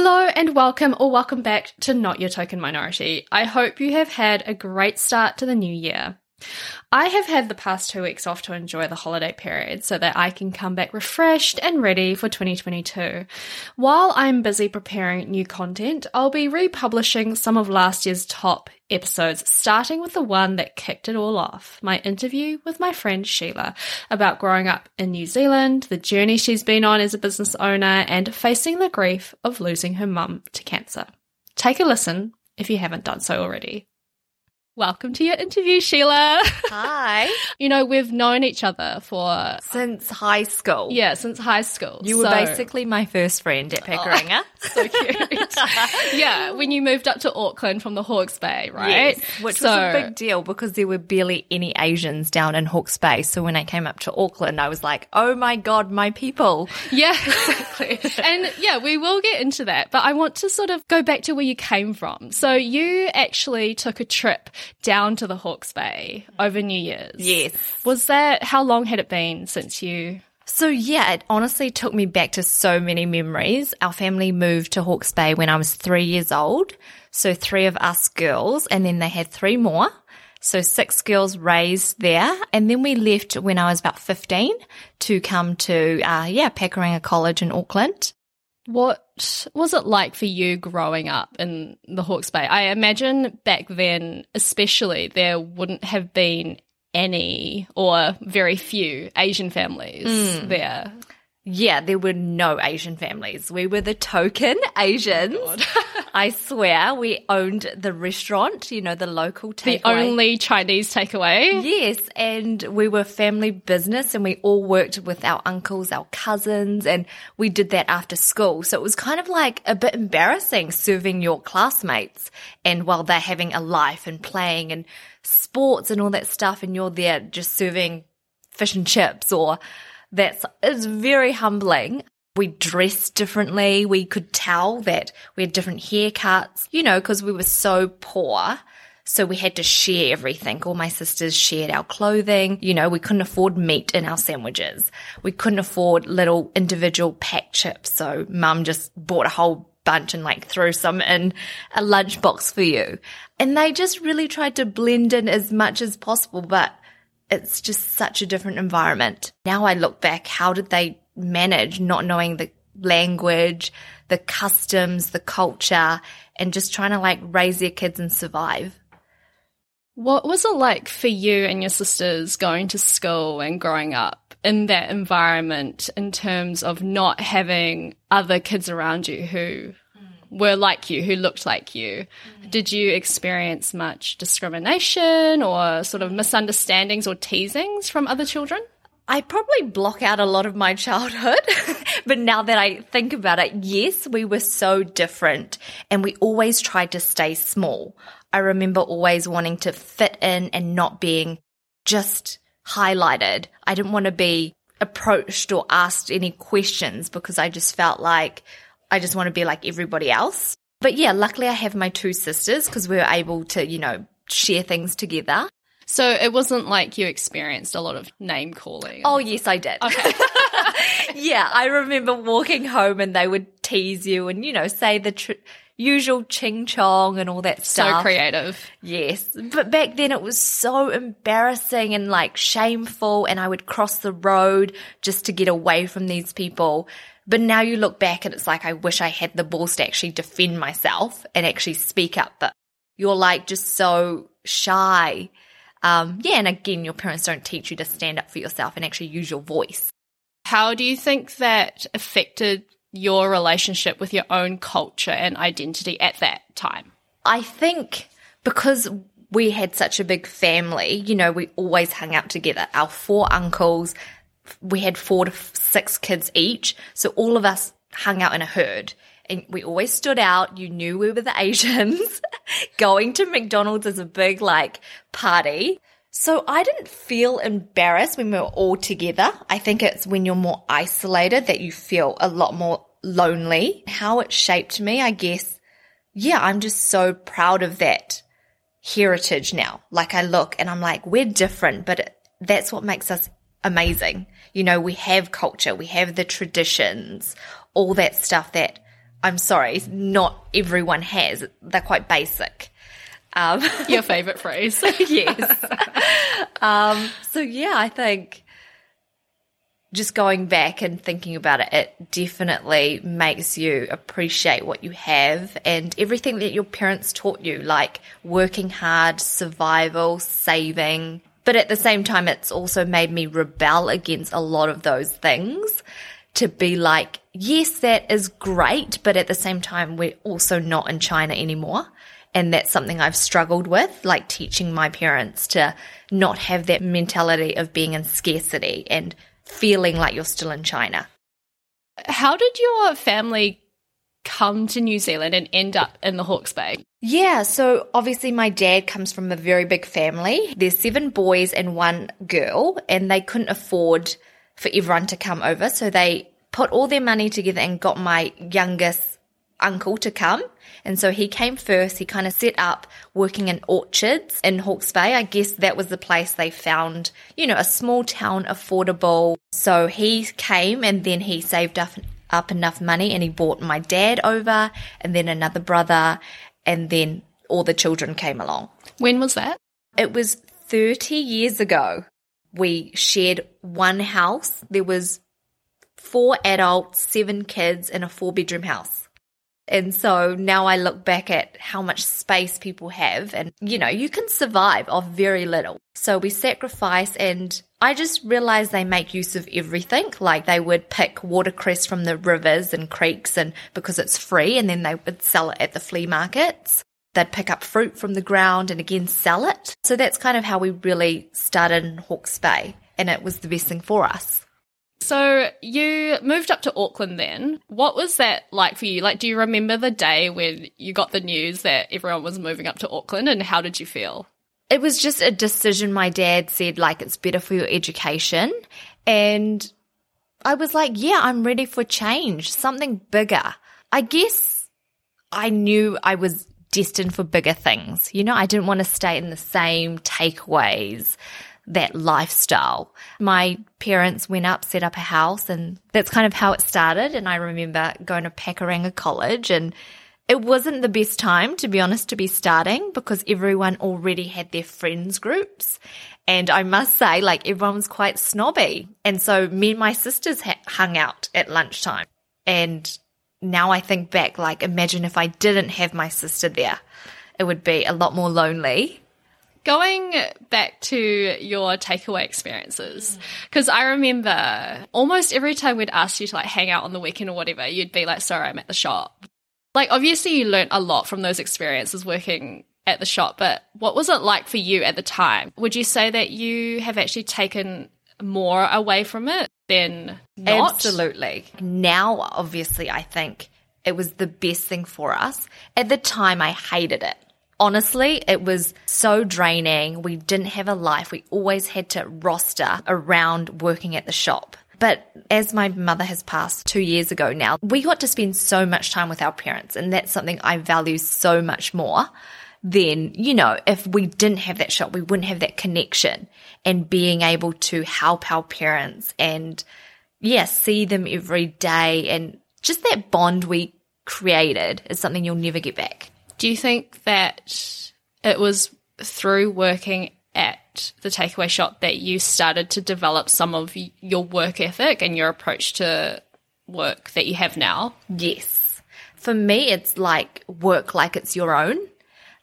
Hello and welcome or welcome back to Not Your Token Minority. I hope you have had a great start to the new year. I have had the past two weeks off to enjoy the holiday period so that I can come back refreshed and ready for 2022. While I'm busy preparing new content, I'll be republishing some of last year's top episodes, starting with the one that kicked it all off my interview with my friend Sheila about growing up in New Zealand, the journey she's been on as a business owner, and facing the grief of losing her mum to cancer. Take a listen if you haven't done so already. Welcome to your interview, Sheila. Hi. you know, we've known each other for Since high school. yeah, since high school. You were basically my first friend at Pakuranga. so cute. yeah, when you moved up to Auckland from the Hawke's Bay, right? Yes, which so, was a big deal because there were barely any Asians down in Hawke's Bay. So when I came up to Auckland, I was like, oh my God, my people. Yeah, exactly. and yeah, we will get into that, but I want to sort of go back to where you came from. So you actually took a trip down to the Hawke's Bay over New Year's. Yes. Was that how long had it been since you So yeah, it honestly took me back to so many memories. Our family moved to Hawke's Bay when I was three years old. So three of us girls, and then they had three more. So six girls raised there. And then we left when I was about 15 to come to, uh, yeah, Pakuranga College in Auckland. What was it like for you growing up in the Hawke's Bay? I imagine back then, especially, there wouldn't have been any or very few Asian families hmm. there. Yeah, there were no Asian families. We were the token Asians. Oh I swear, we owned the restaurant, you know, the local takeaway. The only Chinese takeaway. Yes, and we were family business and we all worked with our uncles, our cousins, and we did that after school. So it was kind of like a bit embarrassing serving your classmates and while they're having a life and playing and sports and all that stuff and you're there just serving fish and chips or that's it's very humbling. We dressed differently. We could tell that we had different haircuts, you know, because we were so poor. So we had to share everything. All my sisters shared our clothing. You know, we couldn't afford meat in our sandwiches. We couldn't afford little individual pack chips. So mum just bought a whole bunch and like threw some in a lunchbox for you. And they just really tried to blend in as much as possible, but it's just such a different environment. Now I look back, how did they manage not knowing the language, the customs, the culture, and just trying to like raise their kids and survive? What was it like for you and your sisters going to school and growing up in that environment in terms of not having other kids around you who were like you, who looked like you? Mm. Did you experience much discrimination or sort of misunderstandings or teasings from other children? I probably block out a lot of my childhood, but now that I think about it, yes, we were so different and we always tried to stay small. I remember always wanting to fit in and not being just highlighted. I didn't want to be approached or asked any questions because I just felt like I just want to be like everybody else. But yeah, luckily I have my two sisters because we were able to, you know, share things together. So it wasn't like you experienced a lot of name calling. Oh, yes, I did. Okay. yeah, I remember walking home and they would tease you and, you know, say the tr- usual ching chong and all that stuff. so creative. Yes. But back then it was so embarrassing and like shameful and I would cross the road just to get away from these people. But now you look back and it's like, I wish I had the balls to actually defend myself and actually speak up. But you're like just so shy. Um, yeah. And again, your parents don't teach you to stand up for yourself and actually use your voice. How do you think that affected your relationship with your own culture and identity at that time? I think because we had such a big family, you know, we always hung out together. Our four uncles, we had four to six kids each. So all of us hung out in a herd and we always stood out. You knew we were the Asians. Going to McDonald's is a big like party. So I didn't feel embarrassed when we were all together. I think it's when you're more isolated that you feel a lot more lonely. How it shaped me, I guess. Yeah, I'm just so proud of that heritage now. Like I look and I'm like, we're different, but that's what makes us amazing. You know, we have culture, we have the traditions, all that stuff that I'm sorry, not everyone has. They're quite basic. Um, Your favorite phrase. yes. um, so yeah, I think just going back and thinking about it, it definitely makes you appreciate what you have and everything that your parents taught you, like working hard, survival, saving. But at the same time, it's also made me rebel against a lot of those things to be like, yes, that is great. But at the same time, we're also not in China anymore. And that's something I've struggled with, like teaching my parents to not have that mentality of being in scarcity and feeling like you're still in China. How did your family come to New Zealand and end up in the Hawke's Bay? Yeah, so obviously my dad comes from a very big family. There's seven boys and one girl, and they couldn't afford for everyone to come over, so they put all their money together and got my youngest uncle to come. And so he came first. He kind of set up working in orchards in Hawke's Bay. I guess that was the place they found, you know, a small town, affordable. So he came and then he saved up, up enough money and he brought my dad over and then another brother and then all the children came along. When was that? It was 30 years ago. We shared one house. There was four adults, seven kids in a four bedroom house. And so now I look back at how much space people have and, you know, you can survive off very little. So we sacrifice and I just realized they make use of everything. Like they would pick watercress from the rivers and creeks and because it's free and then they would sell it at the flea markets. They'd pick up fruit from the ground and again sell it. So that's kind of how we really started in Hawke's Bay and it was the best thing for us. So you moved up to Auckland then. What was that like for you? Like, do you remember the day when you got the news that everyone was moving up to Auckland and how did you feel? It was just a decision my dad said, like, it's better for your education. And I was like, yeah, I'm ready for change, something bigger. I guess I knew I was destined for bigger things. You know, I didn't want to stay in the same takeaways, that lifestyle. My parents went up, set up a house, and that's kind of how it started. And I remember going to Pakuranga College and it wasn't the best time, to be honest, to be starting because everyone already had their friends groups. And I must say, like, everyone was quite snobby. And so me and my sisters ha- hung out at lunchtime. And now I think back, like, imagine if I didn't have my sister there, it would be a lot more lonely. Going back to your takeaway experiences, mm. because I remember almost every time we'd ask you to like hang out on the weekend or whatever, you'd be like, sorry, I'm at the shop. Like, obviously, you learned a lot from those experiences working at the shop, but what was it like for you at the time? Would you say that you have actually taken more away from it than not? Absolutely. Now, obviously, I think it was the best thing for us. At the time, I hated it honestly, it was so draining. We didn't have a life. We always had to roster around working at the shop. But as my mother has passed two years ago now, we got to spend so much time with our parents. And that's something I value so much more than, you know, if we didn't have that shop, we wouldn't have that connection and being able to help our parents and, yeah, see them every day. And just that bond we created is something you'll never get back. Do you think that it was through working at the takeaway shop that you started to develop some of your work ethic and your approach to work that you have now? Yes. For me, it's like work like it's your own.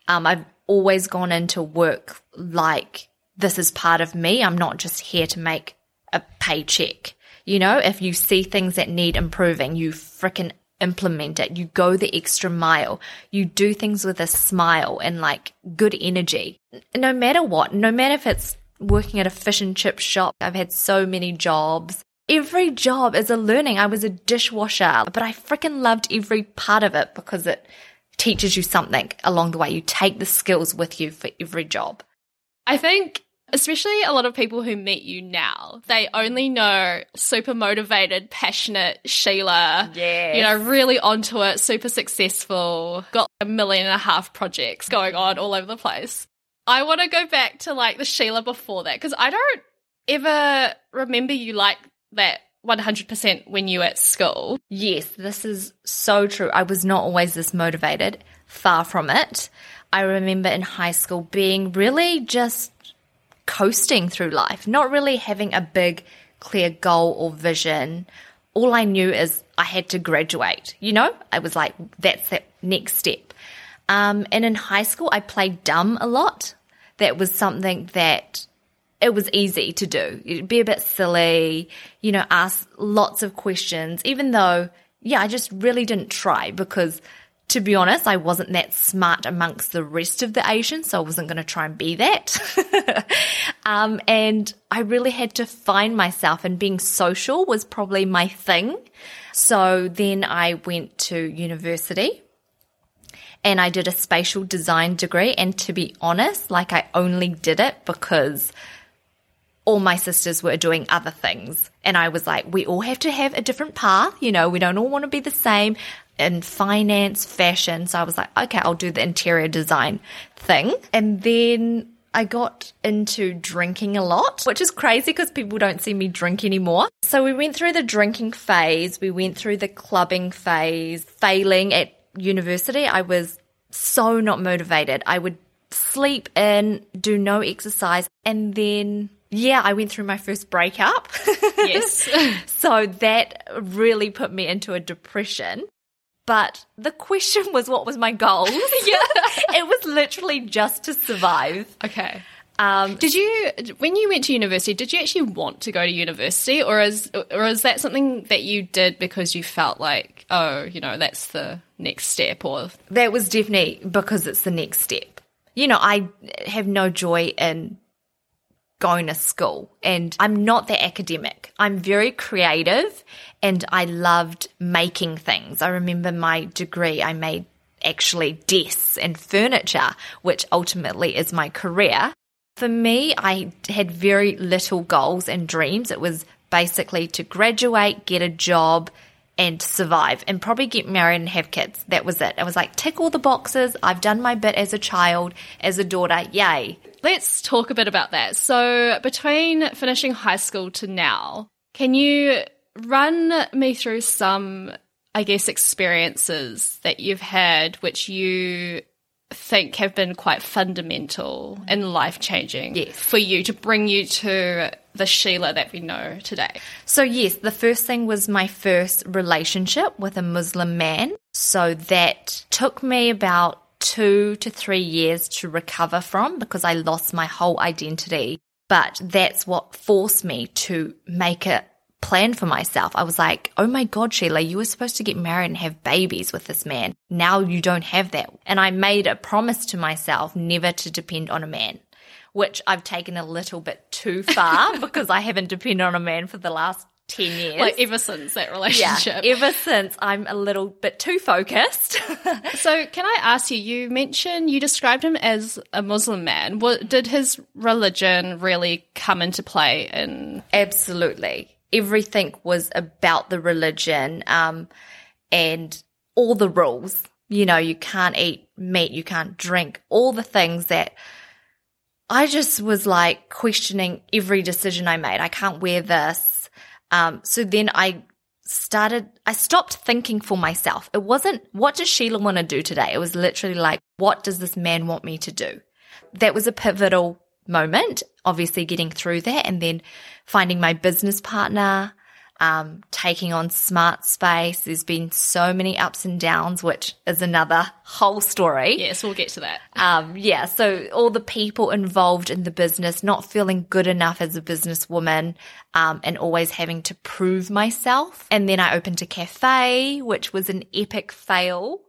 Um, I've always gone into work like this is part of me. I'm not just here to make a paycheck. You know, if you see things that need improving, you freaking implement it. You go the extra mile. You do things with a smile and like good energy. No matter what, no matter if it's working at a fish and chip shop. I've had so many jobs. Every job is a learning. I was a dishwasher, but I freaking loved every part of it because it teaches you something along the way. You take the skills with you for every job. I think especially a lot of people who meet you now, they only know super motivated, passionate Sheila. Yeah. You know, really onto it, super successful, got a million and a half projects going on all over the place. I want to go back to like the Sheila before that because I don't ever remember you like that 100% when you were at school. Yes, this is so true. I was not always this motivated, far from it. I remember in high school being really just coasting through life, not really having a big, clear goal or vision. All I knew is I had to graduate. You know, I was like, that's the next step. Um, and in high school, I played dumb a lot. That was something that it was easy to do. It'd be a bit silly, you know, ask lots of questions, even though, yeah, I just really didn't try because to be honest, I wasn't that smart amongst the rest of the Asians, so I wasn't going to try and be that. um, and I really had to find myself, and being social was probably my thing. So then I went to university and I did a spatial design degree. And to be honest, like I only did it because all my sisters were doing other things. And I was like, we all have to have a different path. You know, we don't all want to be the same in finance, fashion. So I was like, okay, I'll do the interior design thing. And then I got into drinking a lot, which is crazy because people don't see me drink anymore. So we went through the drinking phase, we went through the clubbing phase, failing at university. I was so not motivated. I would sleep in, do no exercise, and then yeah, I went through my first breakup. Yes. so that really put me into a depression. But the question was, what was my goal? yeah. it was literally just to survive. Okay. Um, did you, when you went to university, did you actually want to go to university, or is or is that something that you did because you felt like, oh, you know, that's the next step, or that was definitely because it's the next step. You know, I have no joy in going to school and I'm not that academic. I'm very creative and I loved making things. I remember my degree, I made actually desks and furniture, which ultimately is my career. For me, I had very little goals and dreams. It was basically to graduate, get a job, and survive and probably get married and have kids. That was it. I was like, tick all the boxes. I've done my bit as a child, as a daughter. Yay. Let's talk a bit about that. So, between finishing high school to now, can you run me through some, I guess, experiences that you've had which you think have been quite fundamental and life changing yes. for you to bring you to the Sheila that we know today? So, yes, the first thing was my first relationship with a Muslim man. So, that took me about two to three years to recover from because I lost my whole identity. But that's what forced me to make a plan for myself. I was like, oh my God, Sheila, you were supposed to get married and have babies with this man. Now you don't have that. And I made a promise to myself never to depend on a man which I've taken a little bit too far because I haven't depended on a man for the last 10 years. Like ever since that relationship. Yeah, ever since I'm a little bit too focused. so, can I ask you, you mentioned you described him as a Muslim man. What, did his religion really come into play in? Absolutely. Everything was about the religion um, and all the rules. You know, you can't eat meat, you can't drink, all the things that I just was like questioning every decision I made. I can't wear this um, so then I started, I stopped thinking for myself. It wasn't, what does Sheila want to do today? It was literally like, what does this man want me to do? That was a pivotal moment, obviously getting through that and then finding my business partner, um, taking on smart space. There's been so many ups and downs, which is another whole story. Yes, we'll get to that. Um, yeah, so all the people involved in the business, not feeling good enough as a businesswoman, um, and always having to prove myself. And then I opened a cafe, which was an epic fail.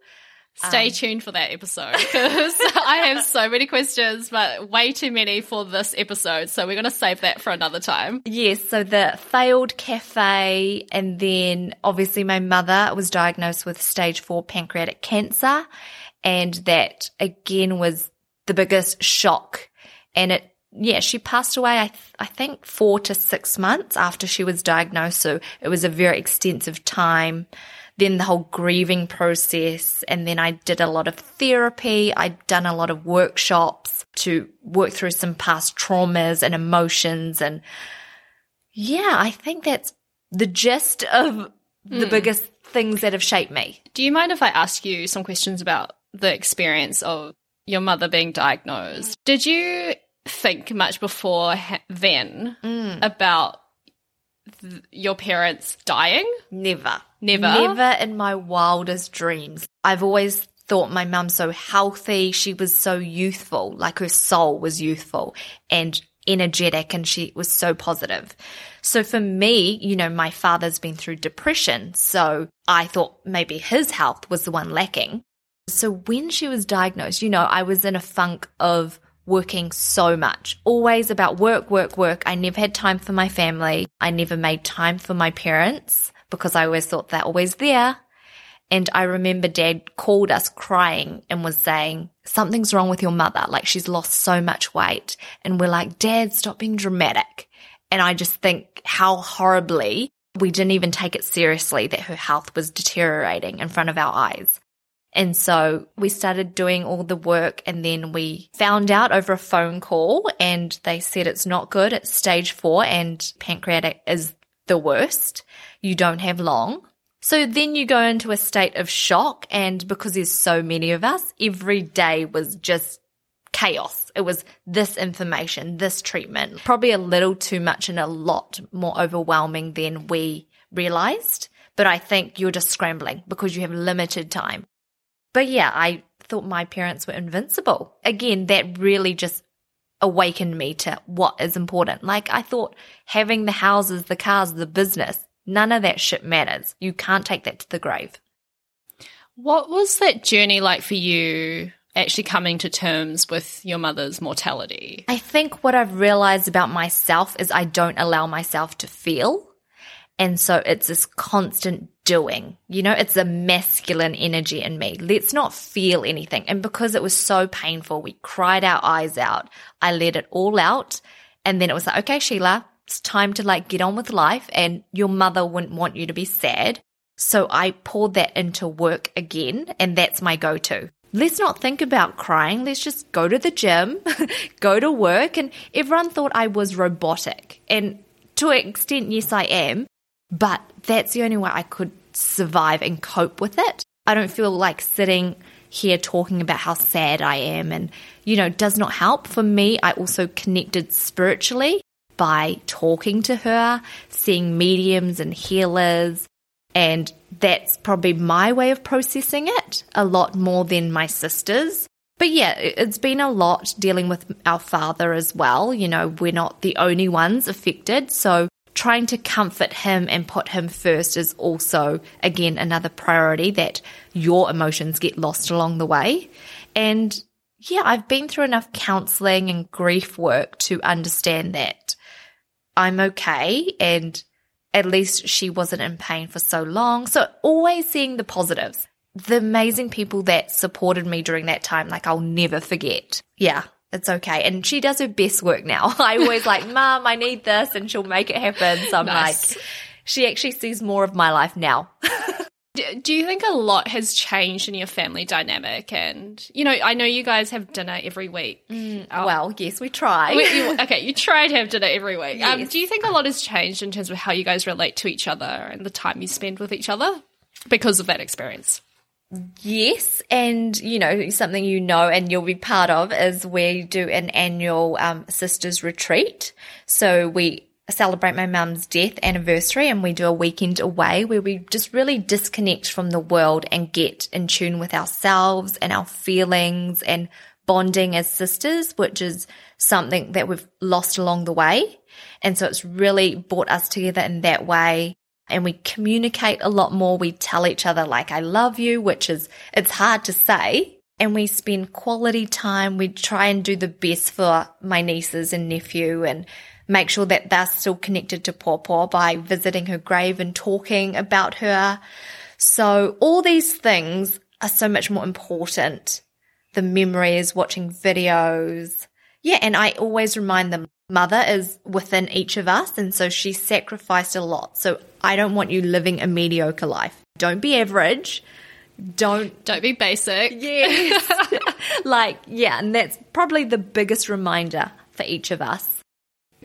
Stay um, tuned for that episode because I have so many questions, but way too many for this episode. So we're going to save that for another time. Yes. So the failed cafe, and then obviously my mother was diagnosed with stage four pancreatic cancer. And that again was the biggest shock. And it, yeah, she passed away, I, th- I think four to six months after she was diagnosed. So it was a very extensive time then the whole grieving process. And then I did a lot of therapy. I'd done a lot of workshops to work through some past traumas and emotions. And yeah, I think that's the gist of the hmm. biggest things that have shaped me. Do you mind if I ask you some questions about the experience of your mother being diagnosed? Did you think much before then hmm. about th- your parents dying? Never. Never? Never in my wildest dreams. I've always thought my mum so healthy. She was so youthful, like her soul was youthful and energetic and she was so positive. So for me, you know, my father's been through depression. So I thought maybe his health was the one lacking. So when she was diagnosed, you know, I was in a funk of working so much, always about work, work, work. I never had time for my family. I never made time for my parents because I always thought they're always there. And I remember dad called us crying and was saying, something's wrong with your mother. Like she's lost so much weight. And we're like, dad, stop being dramatic. And I just think how horribly we didn't even take it seriously that her health was deteriorating in front of our eyes. And so we started doing all the work and then we found out over a phone call and they said it's not good. It's stage four and pancreatic is the worst. You don't have long. So then you go into a state of shock. And because there's so many of us, every day was just chaos. It was this information, this treatment, probably a little too much and a lot more overwhelming than we realized. But I think you're just scrambling because you have limited time. But yeah, I thought my parents were invincible. Again, that really just awakened me to what is important. Like I thought having the houses, the cars, the business, none of that shit matters. You can't take that to the grave. What was that journey like for you actually coming to terms with your mother's mortality? I think what I've realized about myself is I don't allow myself to feel. And so it's this constant doing. You know, it's a masculine energy in me. Let's not feel anything. And because it was so painful, we cried our eyes out. I let it all out. And then it was like, okay, Sheila, it's time to like get on with life. And your mother wouldn't want you to be sad. So I poured that into work again. And that's my go to. Let's not think about crying. Let's just go to the gym, go to work. And everyone thought I was robotic. And to an extent, yes, I am. But that's the only way I could survive and cope with it. I don't feel like sitting here talking about how sad I am and, you know, does not help. For me, I also connected spiritually by talking to her, seeing mediums and healers. And that's probably my way of processing it a lot more than my sisters. But yeah, it's been a lot dealing with our father as well. You know, we're not the only ones affected. So trying to comfort him and put him first is also, again, another priority that your emotions get lost along the way. And yeah, I've been through enough counseling and grief work to understand that I'm okay and at least she wasn't in pain for so long. So always seeing the positives. The amazing people that supported me during that time, like I'll never forget. Yeah, it's okay. And she does her best work now. I always like, Mom, I need this, and she'll make it happen. So I'm Nice. like, she actually sees more of my life now. Do you think a lot has changed in your family dynamic? And, you know, I know you guys have dinner every week. Oh. Well, yes, we try. You- okay, you try to have dinner every week. Um, do you think a lot has changed in terms of how you guys relate to each other and the time you spend with each other because of that experience? Yes, and you know something you know and you'll be part of is we do an annual um, sisters retreat. So we celebrate my mum's death anniversary, and we do a weekend away where we just really disconnect from the world and get in tune with ourselves and our feelings and bonding as sisters, which is something that we've lost along the way. And so it's really brought us together in that way and we communicate a lot more. We tell each other like, I love you, which is, it's hard to say. And we spend quality time. We try and do the best for my nieces and nephew and make sure that they're still connected to Pawpaw by visiting her grave and talking about her. So all these things are so much more important. The memories, watching videos. Yeah. And I always remind them mother is within each of us. And so she sacrificed a lot. So I don't want you living a mediocre life. Don't be average. Don't Don't be basic. Yes. like, yeah, and that's probably the biggest reminder for each of us.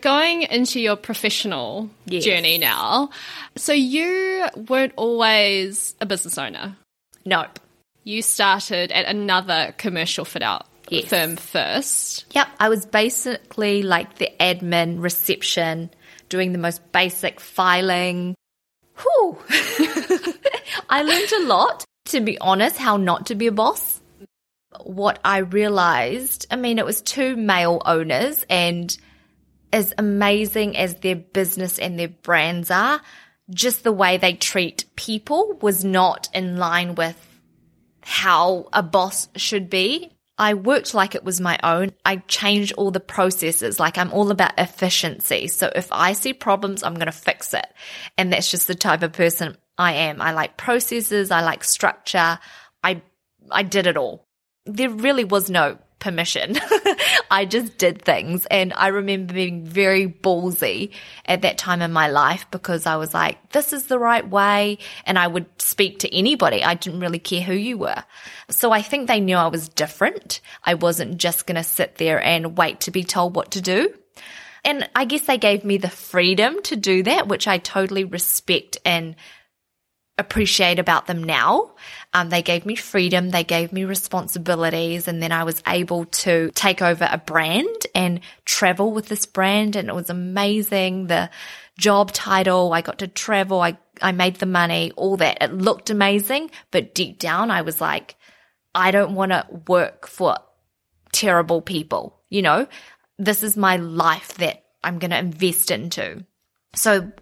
Going into your professional Yes. journey now, so you weren't always a business owner. Nope. You started at another commercial fit out Yes. firm first. Yep, I was basically like the admin reception, doing the most basic filing. Whew. I learned a lot, to be honest, how not to be a boss. What I realized, I mean, it was two male owners, and as amazing as their business and their brands are, just the way they treat people was not in line with how a boss should be. I worked like it was my own. I changed all the processes. Like I'm all about efficiency. So if I see problems, I'm going to fix it. And that's just the type of person I am. I like processes. I like structure. I, I did it all. There really was no permission. I just did things. And I remember being very ballsy at that time in my life because I was like, this is the right way. And I would speak to anybody. I didn't really care who you were. So I think they knew I was different. I wasn't just going to sit there and wait to be told what to do. And I guess they gave me the freedom to do that, which I totally respect and appreciate about them now. Um, they gave me freedom, they gave me responsibilities, and then I was able to take over a brand and travel with this brand, and it was amazing. The job title, I got to travel, I, I made the money, all that. It looked amazing, but deep down, I was like, I don't want to work for terrible people. You know, this is my life that I'm going to invest into. So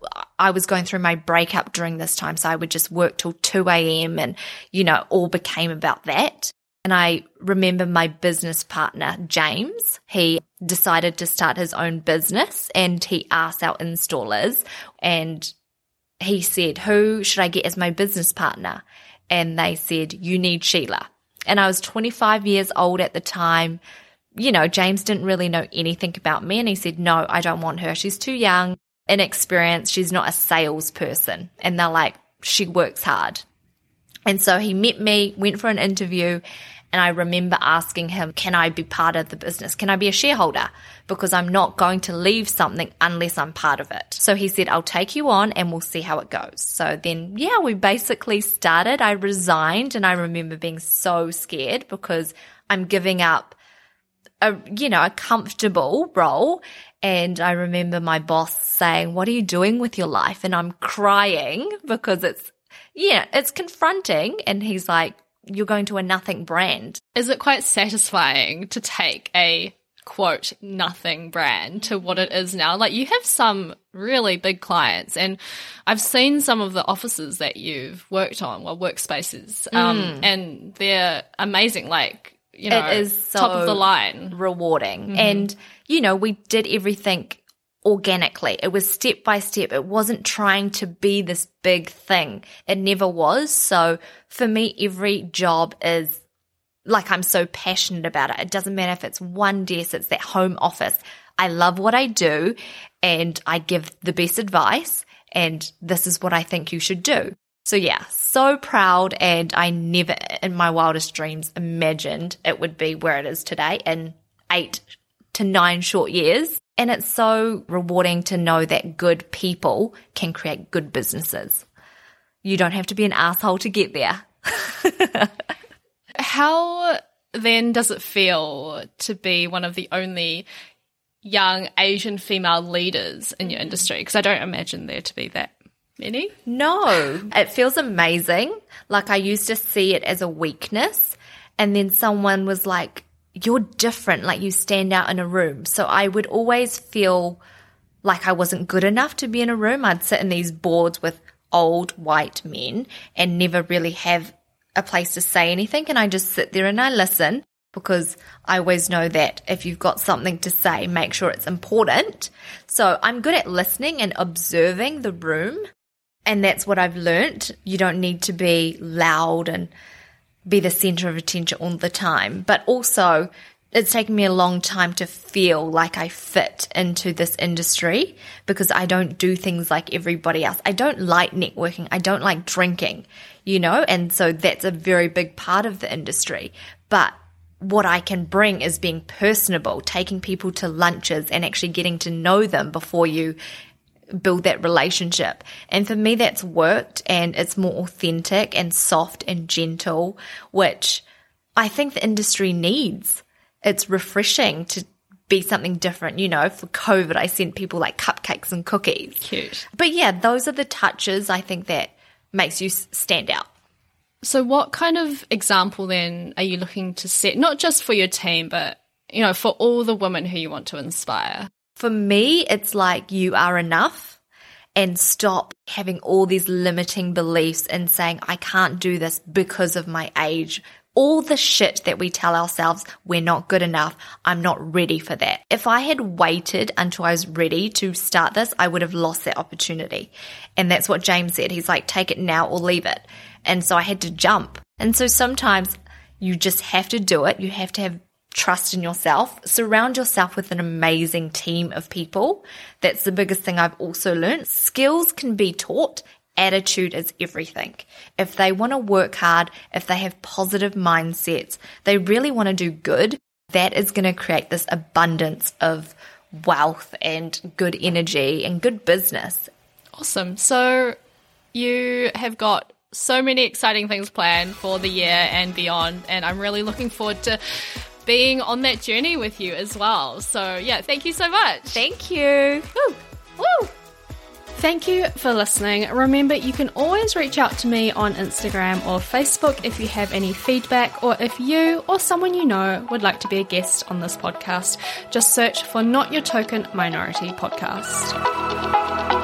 I was going through my breakup during this time. So I would just work till 2 a.m. and, you know, all became about that. And I remember my business partner, James, he decided to start his own business and he asked our installers and he said, who should I get as my business partner? And they said, you need Sheila. And I was 25 years old at the time. You know, James didn't really know anything about me. And he said, no, I don't want her. She's too young, inexperienced. She's not a salesperson. And they're like, she works hard. And so he met me, went for an interview, and I remember asking him, Can I be part of the business? Can I be a shareholder? Because I'm not going to leave something unless I'm part of it. So he said, I'll take you on and we'll see how it goes. So then, yeah, we basically started. I resigned and I remember being so scared because I'm giving up a, you know, a comfortable role. And I remember my boss saying, What are you doing with your life? And I'm crying because it's, yeah, it's confronting. And he's like, You're going to a nothing brand. Is it quite satisfying to take a quote nothing brand to what it is now? Like you have some really big clients and I've seen some of the offices that you've worked on, well workspaces. Um and they're amazing like you know. It is top of the line. rewarding. Mm-hmm. And, you know, we did everything organically. It was step by step. It wasn't trying to be this big thing. It never was. So for me, every job is like I'm so passionate about it. It doesn't matter if it's one desk, it's that home office. I love what I do and I give the best advice and this is what I think you should do. So yeah, so proud and I never in my wildest dreams imagined it would be where it is today in eight to nine short years. And it's so rewarding to know that good people can create good businesses. You don't have to be an asshole to get there. How then does it feel to be one of the only young Asian female leaders in your mm. industry? Because I don't imagine there to be that No, it feels amazing. Like I used to see it as a weakness. And then someone was like, you're different. Like you stand out in a room. So I would always feel like I wasn't good enough to be in a room. I'd sit in these boards with old white men and never really have a place to say anything. And I just sit there and I listen because I always know that if you've got something to say, make sure it's important. So I'm good at listening and observing the room. And that's what I've learnt. You don't need to be loud and be the center of attention all the time. But also, it's taken me a long time to feel like I fit into this industry because I don't do things like everybody else. I don't like networking. I don't like drinking, you know, and so that's a very big part of the industry. But what I can bring is being personable, taking people to lunches and actually getting to know them before you build that relationship. And for me, that's worked and it's more authentic and soft and gentle, which I think the industry needs. It's refreshing to be something different. You know, for COVID, I sent people like cupcakes and cookies. Cute. But yeah, those are the touches I think that makes you stand out. So, what kind of example then are you looking to set, not just for your team, but you know, for all the women who you want to inspire? For me, it's like you are enough and stop having all these limiting beliefs and saying, I can't do this because of my age. All the shit that we tell ourselves, we're not good enough. I'm not ready for that. If I had waited until I was ready to start this, I would have lost that opportunity. And that's what James said. He's like, take it now or leave it. And so I had to jump. And so sometimes you just have to do it. You have to have trust in yourself. Surround yourself with an amazing team of people. That's the biggest thing I've also learned. Skills can be taught. Attitude is everything. If they want to work hard, if they have positive mindsets, they really want to do good, that is going to create this abundance of wealth and good energy and good business. Awesome. So you have got so many exciting things planned for the year and beyond. And I'm really looking forward to being on that journey with you as well. So, yeah, thank you so much. Thank you. Woo! Woo! Thank you for listening. Remember, you can always reach out to me on Instagram or Facebook if you have any feedback or if you or someone you know would like to be a guest on this podcast. Just search for Not Your Token Minority Podcast.